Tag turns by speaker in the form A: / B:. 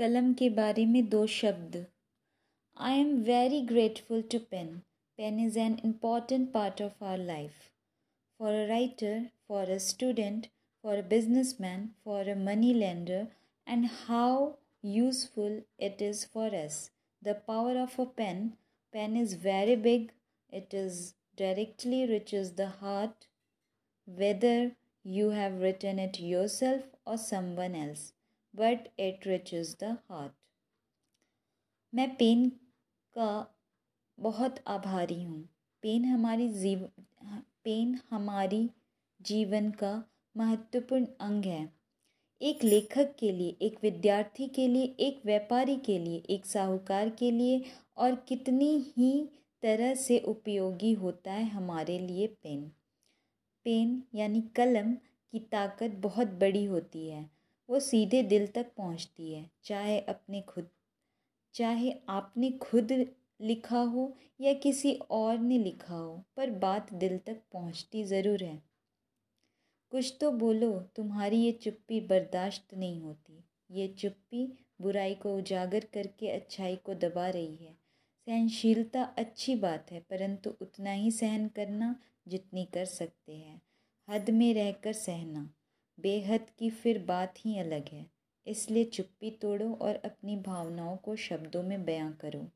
A: कलम के बारे में दो शब्द I am very grateful to pen pen is an important part of our life for a writer for a student for a business man for a money lender and how useful it is for us the power of a pen pen is very big it is directly reaches the heart whether you have written it yourself or someone else But it reaches the heart. मैं pen का बहुत आभारी हूँ। Pen हमारी जीव pen हमारी जीवन का महत्वपूर्ण अंग है। एक लेखक के लिए, एक विद्यार्थी के लिए, एक व्यापारी के लिए, एक साहूकार के लिए और कितनी ही तरह से उपयोगी होता है हमारे लिए पेन पेन यानी कलम की ताकत बहुत बड़ी होती है। वो सीधे दिल तक पहुँचती है, चाहे अपने खुद, चाहे आपने खुद लिखा हो या किसी और ने लिखा हो, पर बात दिल तक पहुँचती ज़रूर है। कुछ तो बोलो, तुम्हारी ये चुप्पी बर्दाश्त नहीं होती। ये चुप्पी बुराई को उजागर करके अच्छाई को दबा रही है। सहनशीलता अच्छी बात है, परंतु उतना ही सहन करना जितनी कर सकते हैं। हद में रहकर सहना। बेहद की फिर बात ही अलग है। इसलिए चुप्पी तोड़ो और अपनी भावनाओं को शब्दों में बयां करो।